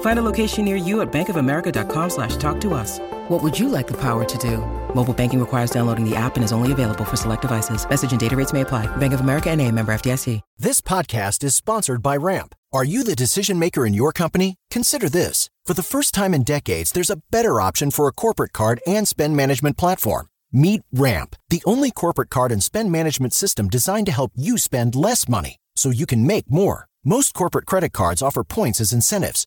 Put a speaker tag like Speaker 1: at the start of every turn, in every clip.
Speaker 1: Find a location near you at bankofamerica.com slash talk to us. What would you like the power to do? Mobile banking requires downloading the app and is only available for select devices. Message and data rates may apply. Bank of America and a member FDIC.
Speaker 2: This podcast is sponsored by Ramp. Are you the decision maker in your company? Consider this. For the first time in decades, there's a better option for a corporate card and spend management platform. Meet Ramp, the only corporate card and spend management system designed to help you spend less money so you can make more. Most corporate credit cards offer points as incentives,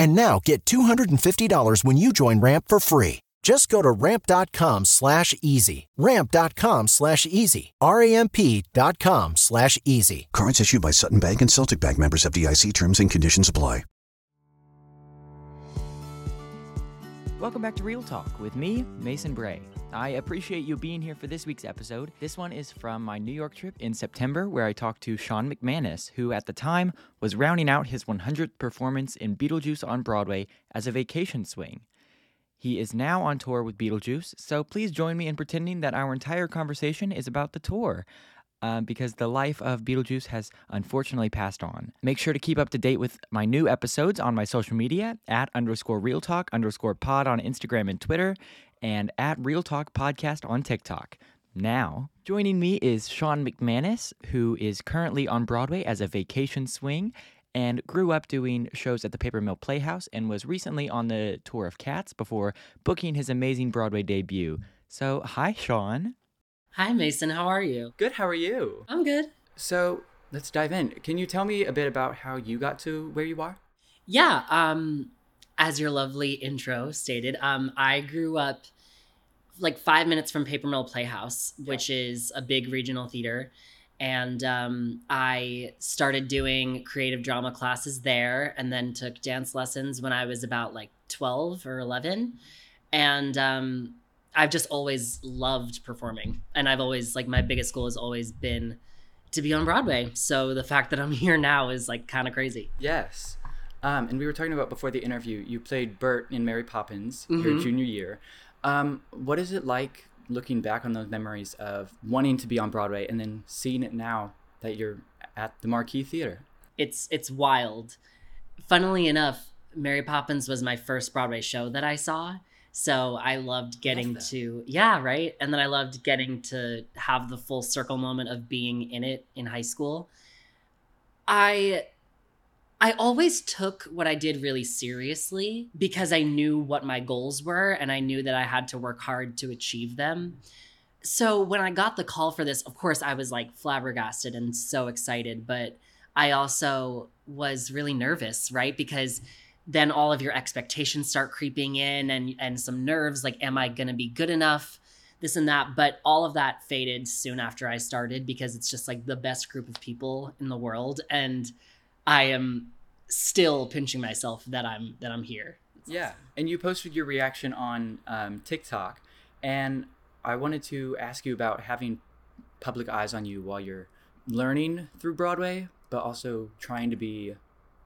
Speaker 2: And now get $250 when you join Ramp for free. Just go to ramp.com slash easy. Ramp.com slash easy. R-A-M-P.com slash easy.
Speaker 3: Cards issued by Sutton Bank and Celtic Bank members of DIC terms and conditions apply.
Speaker 4: Welcome back to Real Talk with me, Mason Bray. I appreciate you being here for this week's episode. This one is from my New York trip in September, where I talked to Sean McManus, who at the time was rounding out his 100th performance in Beetlejuice on Broadway as a vacation swing. He is now on tour with Beetlejuice, so please join me in pretending that our entire conversation is about the tour. Um, because the life of Beetlejuice has unfortunately passed on. Make sure to keep up to date with my new episodes on my social media at underscore real talk underscore pod on Instagram and Twitter, and at Real Talk Podcast on TikTok. Now, joining me is Sean McManus, who is currently on Broadway as a vacation swing and grew up doing shows at the Paper Mill Playhouse and was recently on the tour of Cats before booking his amazing Broadway debut. So, hi, Sean.
Speaker 5: Hi, Mason. How are you?
Speaker 4: Good. How are you?
Speaker 5: I'm good.
Speaker 4: So, let's dive in. Can you tell me a bit about how you got to where you are?
Speaker 5: Yeah. Um, as your lovely intro stated, um, I grew up like five minutes from Paper Mill Playhouse, which is a big regional theater. And um, I started doing creative drama classes there and then took dance lessons when I was about like 12 or 11. And um, I've just always loved performing. And I've always, like, my biggest goal has always been to be on Broadway. So the fact that I'm here now is like kind of crazy.
Speaker 4: Yes. Um, and we were talking about before the interview, you played Bert in Mary Poppins your
Speaker 5: Mhm.
Speaker 4: junior year. Um, what is it like looking back on those memories of wanting to be on Broadway and then seeing it now that you're at the Marquis Theater?
Speaker 5: It's it's wild. Funnily enough, Mary Poppins was my first Broadway show that I saw. So I loved getting
Speaker 4: that.
Speaker 5: to yeah, right? And then I loved getting to have the full circle moment of being in it in high school. I I always took what I did really seriously because I knew what my goals were and I knew that I had to work hard to achieve them. So when I got the call for this, of course I was like flabbergasted and so excited, but I also was really nervous, right? Because then all of your expectations start creeping in and and some nerves like am I going to be good enough? This and that, but all of that faded soon after I started because it's just like the best group of people in the world and I am still pinching myself that I'm that I'm here.
Speaker 4: Yeah, and you posted your reaction on um, TikTok, and I wanted to ask you about having public eyes on you while you're learning through Broadway, but also trying to be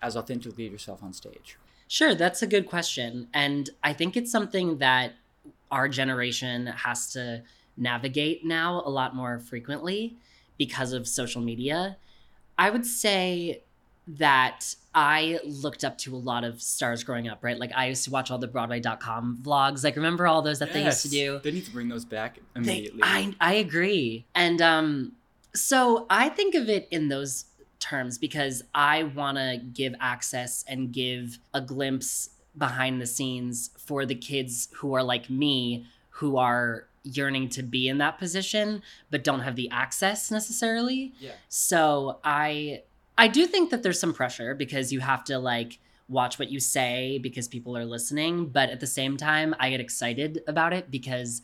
Speaker 4: as authentically yourself on stage.
Speaker 5: Sure, that's a good question. And I think it's something that our generation has to navigate now a lot more frequently because of social media. I would say that I looked up to a lot of stars growing up, right? Like I used to watch all the Broadway.com vlogs. Like remember all those that they used to do?
Speaker 4: They need to bring those back
Speaker 5: They-
Speaker 4: immediately.
Speaker 5: I I agree. And um so I think of it in those terms because I want to give access and give a glimpse behind the scenes for the kids who are like me who are yearning to be in that position but don't have the access necessarily.
Speaker 4: Yeah.
Speaker 5: So I I do think that there's some pressure because you have to like watch what you say because people are listening, but at the same time I get excited about it because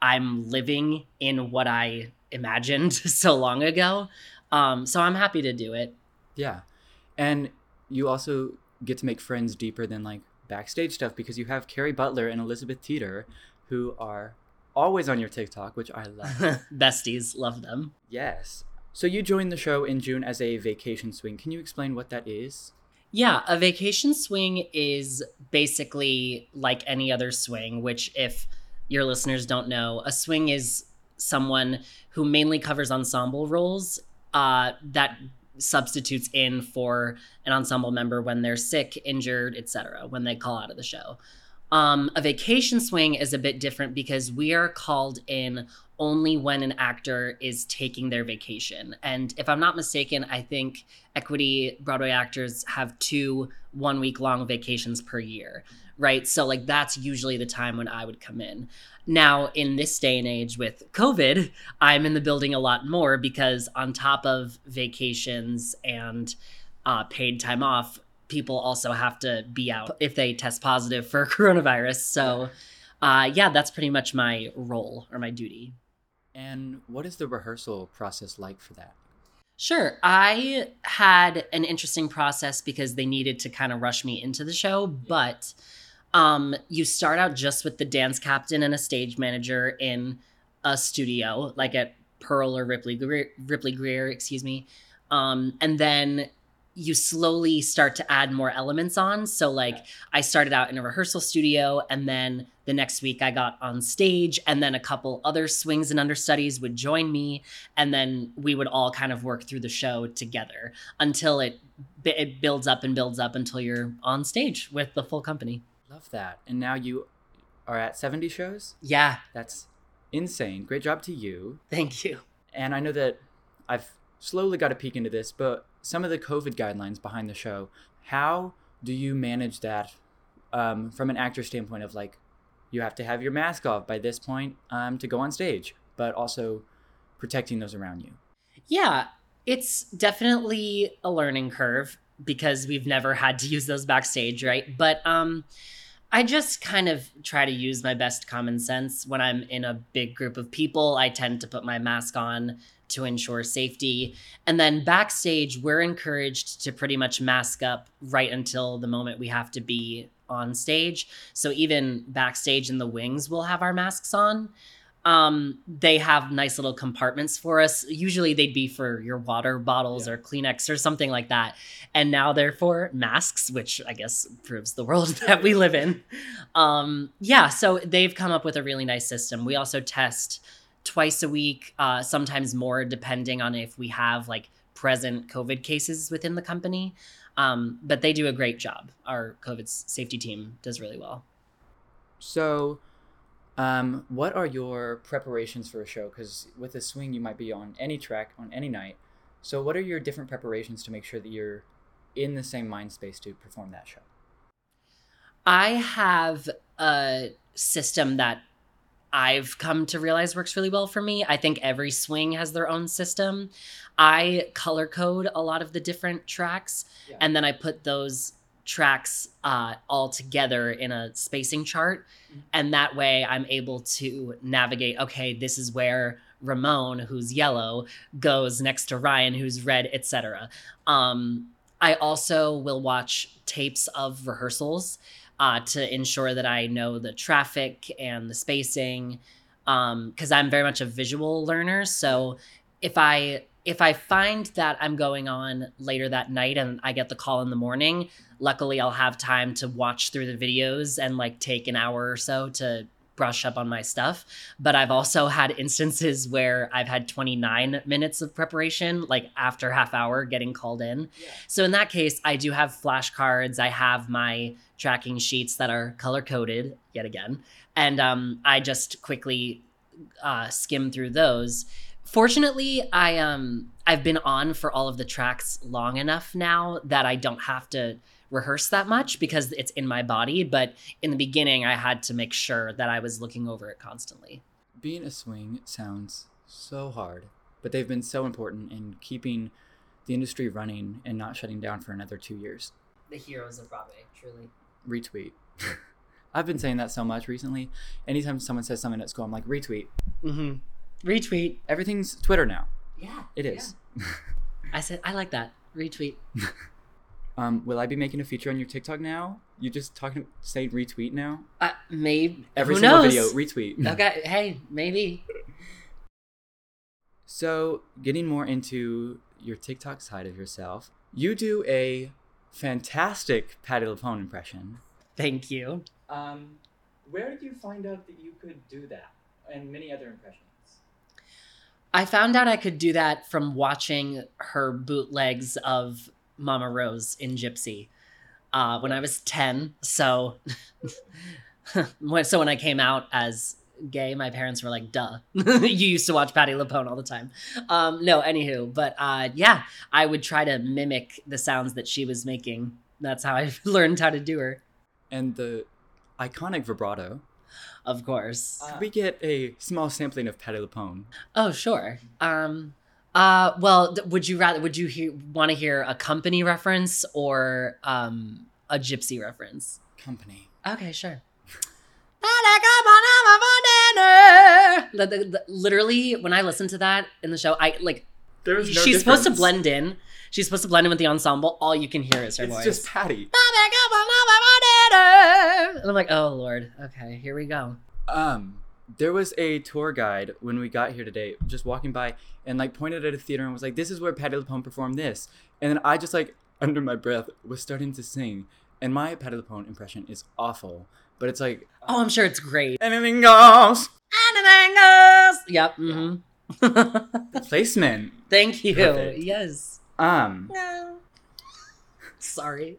Speaker 5: I'm living in what I imagined so long ago. Um so I'm happy to do it.
Speaker 4: Yeah. And you also get to make friends deeper than like backstage stuff because you have Kerry Butler and Elizabeth Teeter who are always on your TikTok, which I love.
Speaker 5: Besties, love them.
Speaker 4: yes. So you joined the show in June as a vacation swing. Can you explain what that is?
Speaker 5: Yeah, a vacation swing is basically like any other swing, which, if your listeners don't know, a swing is someone who mainly covers ensemble roles uh, that substitutes in for an ensemble member when they're sick, injured, etc., when they call out of the show. Um, a vacation swing is a bit different because we are called in only when an actor is taking their vacation. And if I'm not mistaken, I think equity Broadway actors have two one week long vacations per year, right? So, like, that's usually the time when I would come in. Now, in this day and age with COVID, I'm in the building a lot more because, on top of vacations and uh, paid time off, people also have to be out if they test positive for coronavirus. So, uh, yeah, that's pretty much my role or my duty.
Speaker 4: And what is the rehearsal process like for that?
Speaker 5: Sure. I had an interesting process because they needed to kind of rush me into the show, but um, you start out just with the dance captain and a stage manager in a studio, like at Pearl or Ripley Grier, Ripley Grier, excuse me. Um, and then you slowly start to add more elements on. So like I started out in a rehearsal studio and then the next week I got on stage and then a couple other swings and understudies would join me and then we would all kind of work through the show together until it it builds up and builds up until you're on stage with the full company.
Speaker 4: Love that. And now you are at 70 shows?
Speaker 5: Yeah,
Speaker 4: That's insane. Great job to you.
Speaker 5: thank you.
Speaker 4: And I know that I've slowly got a peek into this, but some of the COVID guidelines behind the show, how do you manage that um, from an actor standpoint of like, you have to have your mask off by this point um, to go on stage, but also protecting those around you?
Speaker 5: Yeah, it's definitely a learning curve because we've never had to use those backstage, right? But um I just kind of try to use my best common sense when I'm in a big group of people. I tend to put my mask on to ensure safety. And then backstage, we're encouraged to pretty much mask up right until the moment we have to be on stage. So even backstage in the wings, we'll have our masks on. Um, they have nice little compartments for us. Usually they'd be for your water bottles or Kleenex or something like that. And now they're for masks, which I guess proves the world that we live in. Um, yeah, so they've come up with a really nice system. We also test twice a week, uh, sometimes more, depending on if we have like present COVID cases within the company. Um, but they do a great job. Our COVID safety team does really well.
Speaker 4: So, um, what are your preparations for a show? Because with a swing, you might be on any track on any night. So, what are your different preparations to make sure that you're in the same mind space to perform that show?
Speaker 5: I have a system that I've come to realize works really well for me. I think every swing has their own system. I color code a lot of the different tracks,
Speaker 4: Yeah.
Speaker 5: and then I put those tracks uh, all together in a spacing chart. And that way I'm able to navigate okay, this is where Ramon, who's yellow, goes next to Ryan, who's red, etc. Um, I also will watch tapes of rehearsals uh, to ensure that I know the traffic and the spacing, because I'm very much a visual learner. So if I if I find that I'm going on later that night and I get the call in the morning, luckily I'll have time to watch through the videos and like take an hour or so to brush up on my stuff. But I've also had instances where I've had 29 minutes of preparation, like after half hour getting called in. So in that case, I do have flashcards. I have my tracking sheets that are color coded yet again. And um, I just quickly uh, skim through those. Fortunately, I um I've been on for all of the tracks long enough now that I don't have to rehearse that much because it's in my body. But in the beginning, I had to make sure that I was looking over it constantly.
Speaker 6: being a swing sounds so hard, but they've been so important in keeping the industry running and not shutting down for another two years.
Speaker 5: The heroes of Broadway, truly.
Speaker 6: Retweet. I've been saying that so much recently. Anytime someone says something at school, I'm like, retweet.
Speaker 5: Mm-hmm. Retweet.
Speaker 6: Everything's Twitter now.
Speaker 5: Yeah.
Speaker 6: It is.
Speaker 5: I said I like that. Retweet.
Speaker 6: um, will I be making a feature on your TikTok now? You just talking say retweet now?
Speaker 5: Uh, maybe.
Speaker 6: Every
Speaker 5: Who
Speaker 6: single
Speaker 5: knows?
Speaker 6: video, retweet.
Speaker 5: Okay. Hey, maybe.
Speaker 6: So, getting more into your TikTok side of yourself, you do a fantastic Patti LuPone impression.
Speaker 5: Thank you.
Speaker 6: Um, where did you find out that you could do that, and many other impressions?
Speaker 5: I found out I could do that from watching her bootlegs of Mama Rose in Gypsy uh, when I was 10. So, when, so when I came out as gay, my parents were like, duh, you used to watch Patti LuPone all the time. Um, no, anywho, but uh, yeah, I would try to mimic the sounds that she was making. That's how I learned how to do her,
Speaker 6: And the iconic vibrato.
Speaker 5: Of course.
Speaker 6: Could we get a small sampling of Patti LuPone?
Speaker 5: Oh, sure. Um uh well, d- would you rather would you hear, want to hear a company reference or um a gypsy reference?
Speaker 6: Company.
Speaker 5: Okay, sure. The- the- the- Literally, when I listen to that in the show, I like.
Speaker 6: There is no
Speaker 5: she's supposed to blend in. She's supposed to blend in with the ensemble. All you can hear is her
Speaker 6: It's
Speaker 5: voice.
Speaker 6: It's just Patti.
Speaker 5: And I'm like, oh lord. Okay, here we go.
Speaker 6: Um, there was a tour guide when we got here today, just walking by and like pointed at a theater and was like, "This is where Patti LuPone performed this," and then I just like under my breath was starting to sing, and my Patti LuPone impression is awful, but it's like
Speaker 5: Oh, I'm sure it's great.
Speaker 6: anything goes.
Speaker 5: Anything goes. Yep. Mm-hmm.
Speaker 6: Placement.
Speaker 5: Thank you.
Speaker 6: Perfect.
Speaker 5: Yes.
Speaker 6: Um,
Speaker 5: No. Sorry.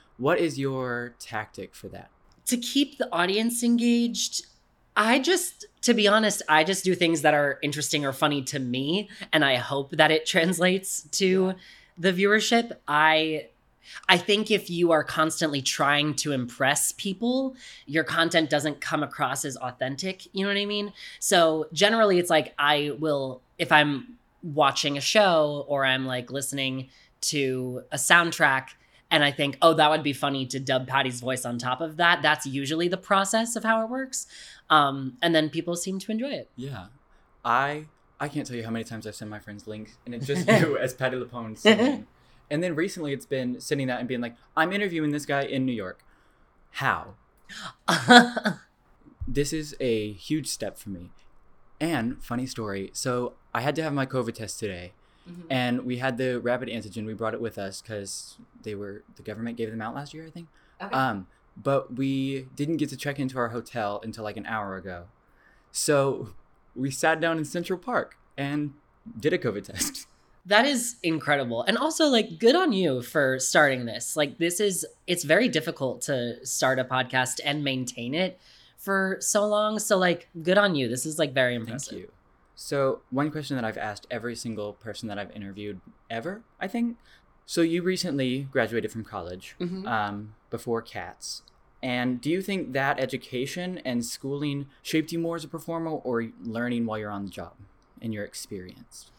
Speaker 6: what is your tactic for that?
Speaker 5: To keep the audience engaged, I just, to be honest, I just do things that are interesting or funny to me, and I hope that it translates to the viewership. I I think if you are constantly trying to impress people, your content doesn't come across as authentic. You know what I mean? So generally, it's like I will, if I'm watching a show or I'm like listening to a soundtrack and I think, oh, that would be funny to dub Patti's voice on top of that. That's usually the process of how it works. Um, and then people seem to enjoy it.
Speaker 6: Yeah, I I can't tell you how many times I've sent my friends links and it's just you as Patti LuPone singing. And then recently it's been sending that and being like, I'm interviewing this guy in New York. How? this is a huge step for me. And funny story. So I had to have my COVID test today. And we had the rapid antigen. We brought it with us because they were the government gave them out last year, I think.
Speaker 5: Okay.
Speaker 6: Um, but we didn't get to check into our hotel until like an hour ago. So we sat down in Central Park and did a COVID test.
Speaker 5: That is incredible. And also like good on you for starting this. Like this is it's very difficult to start a podcast and maintain it for so long. So like good on you. This is like very impressive.
Speaker 6: Thank you. So, one question that I've asked every single person that I've interviewed ever, I think. So, you recently graduated from college
Speaker 5: Mhm.
Speaker 6: um, before CATS. And do you think that education and schooling shaped you more as a performer or learning while you're on the job in your experience?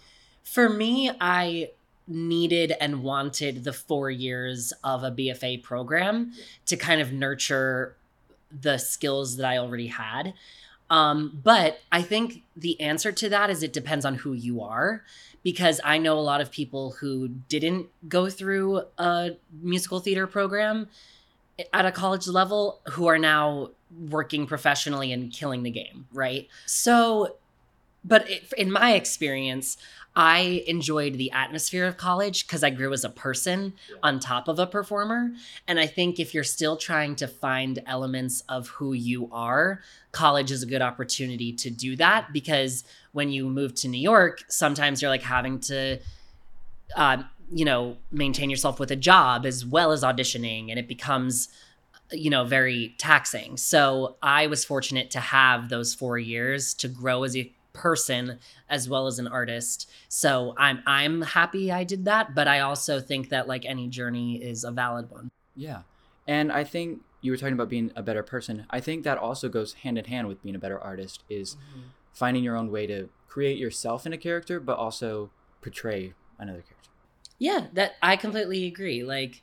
Speaker 5: For me, I needed and wanted the four years of a BFA program to kind of nurture the skills that I already had. Um, but I think the answer to that is it depends on who you are. Because I know a lot of people who didn't go through a musical theater program at a college level who are now working professionally and killing the game, right? So, but it, in my experience, I enjoyed the atmosphere of college because I grew as a person on top of a performer. And I think if you're still trying to find elements of who you are, college is a good opportunity to do that because when you move to New York, sometimes you're like having to, uh, you know, maintain yourself with a job as well as auditioning, and it becomes you know very taxing so i was fortunate to have those four years to grow as a person as well as an artist. So I'm I'm happy I did that, but I also think that like any journey is a valid one.
Speaker 6: Yeah. And I think you were talking about being a better person. I think that also goes hand in hand with being a better artist is mm-hmm. finding your own way to create yourself in a character but also portray another character.
Speaker 5: Yeah, that I completely agree. Like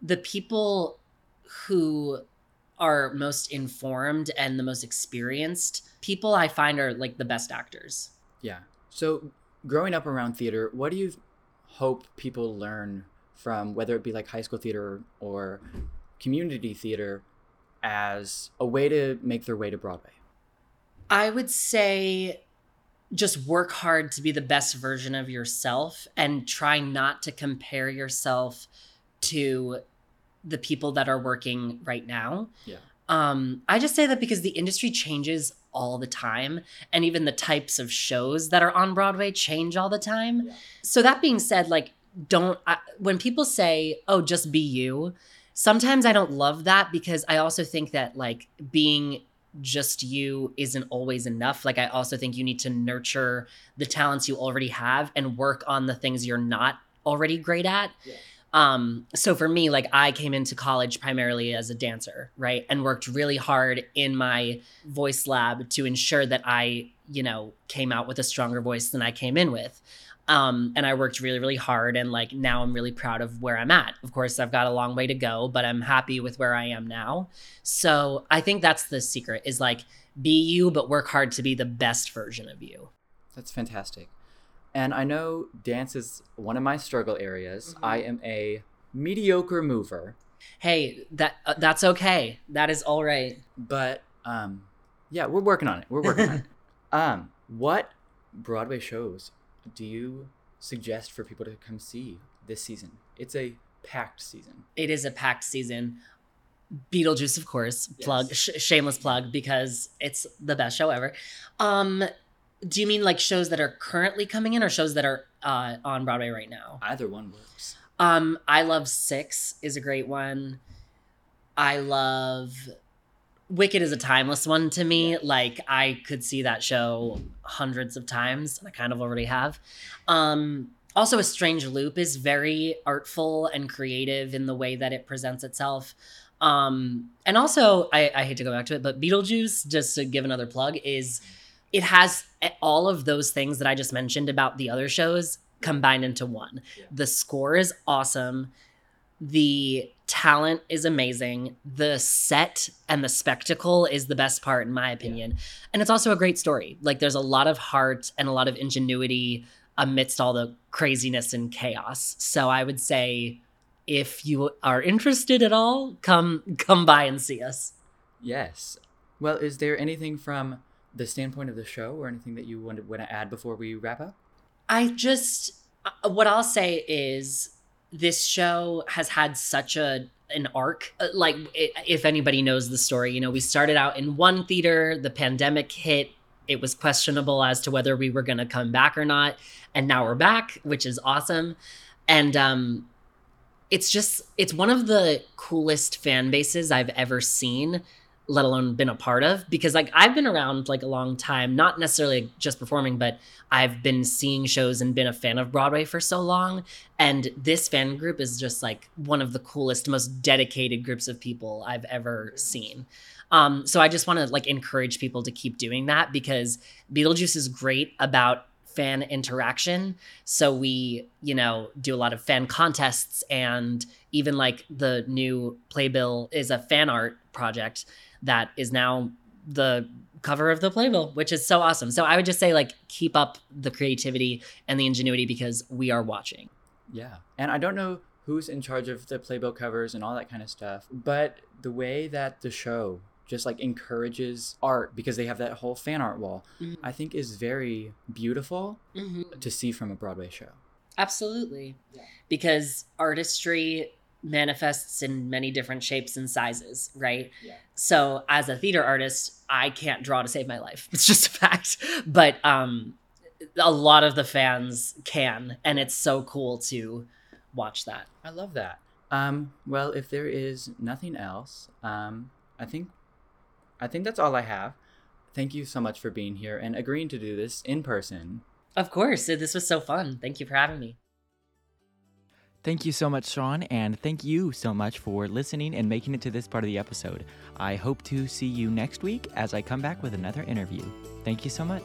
Speaker 5: the people who are most informed and the most experienced people I find are like the best actors.
Speaker 6: Yeah. So growing up around theater, what do you hope people learn from whether it be like high school theater or community theater as a way to make their way to Broadway?
Speaker 5: I would say just work hard to be the best version of yourself and try not to compare yourself to the people that are working right now.
Speaker 6: Yeah.
Speaker 5: Um, I just say that because the industry changes all the time, and even the types of shows that are on Broadway change all the time. Yeah. So that being said, like, don't I, when people say, "Oh, just be you," sometimes I don't love that because I also think that like being just you isn't always enough. Like, I also think you need to nurture the talents you already have and work on the things you're not already great at. Yeah. Um, so for me, like I came into college primarily as a dancer, right? And worked really hard in my voice lab to ensure that I, you know, came out with a stronger voice than I came in with. Um, and I worked really, really hard. And like now I'm really proud of where I'm at. Of course, I've got a long way to go, but I'm happy with where I am now. So I think that's the secret is like be you, but work hard to be the best version of you.
Speaker 6: That's fantastic. And I know dance is one of my struggle areas. Mm-hmm. I am a mediocre mover.
Speaker 5: Hey, that uh, that's okay. That is all right.
Speaker 6: But um yeah, we're working on it. We're working on it. Um what Broadway shows do you suggest for people to come see this season? It's a packed season.
Speaker 5: It is a packed season. Beetlejuice, of course, plug, yes. sh- shameless plug because it's the best show ever. Um, do you mean like shows that are currently coming in or shows that are uh, on Broadway right now?
Speaker 6: Either one works.
Speaker 5: Um, I love Six is a great one. I love Wicked is a timeless one to me. Like I could see that show hundreds of times. And I kind of already have. Um, also, A Strange Loop is very artful and creative in the way that it presents itself. Um, and also, I, I hate to go back to it, but Beetlejuice, just to give another plug, is it has all of those things that I just mentioned about the other shows combined into one. Yeah. The score is awesome. The talent is amazing. The set and the spectacle is the best part, in my opinion. Yeah. And it's also a great story. Like, there's a lot of heart and a lot of ingenuity amidst all the craziness and chaos. So, I would say if you are interested at all, come come by and see us.
Speaker 6: Yes. Well, is there anything from the standpoint of the show or anything that you want to, want to add before we wrap up?
Speaker 5: I just, uh, what I'll say is this show has had such a an arc uh, like if anybody knows the story you know we started out in one theater the pandemic hit it was questionable as to whether we were going to come back or not and now we're back which is awesome and um it's just it's one of the coolest fan bases i've ever seen let alone been a part of because like I've been around like a long time, not necessarily just performing, but I've been seeing shows and been a fan of Broadway for so long and this fan group is just like one of the coolest, most dedicated groups of people I've ever seen. Um, so I just want to like encourage people to keep doing that because Beetlejuice is great about fan interaction. So we, you know, do a lot of fan contests and even like the new playbill is a fan art project that is now the cover of the playbill, which is so awesome. So I would just say like keep up the creativity and the ingenuity because we are watching.
Speaker 6: Yeah. And I don't know who's in charge of the playbill covers and all that kind of stuff, but the way that the show just like encourages art because they have that whole fan art wall,
Speaker 5: Mhm.
Speaker 6: I think is very beautiful
Speaker 5: Mhm.
Speaker 6: to see from a Broadway show.
Speaker 5: Absolutely. Because artistry manifests in many different shapes and sizes, right? Yeah. So as a theater artist, I can't draw to save my life. It's just a fact. But um a lot of the fans can and it's so cool to watch that.
Speaker 6: I love that. Um, well, if there is nothing else, um, I think I think that's all I have. Thank you so much for being here and agreeing to do this in person.
Speaker 5: Of course, this was so fun. Thank you for having me.
Speaker 4: Thank you so much, Sean, and thank you so much for listening and making it to this part of the episode. I hope to see you next week as I come back with another interview. Thank you so much.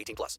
Speaker 7: 18 plus.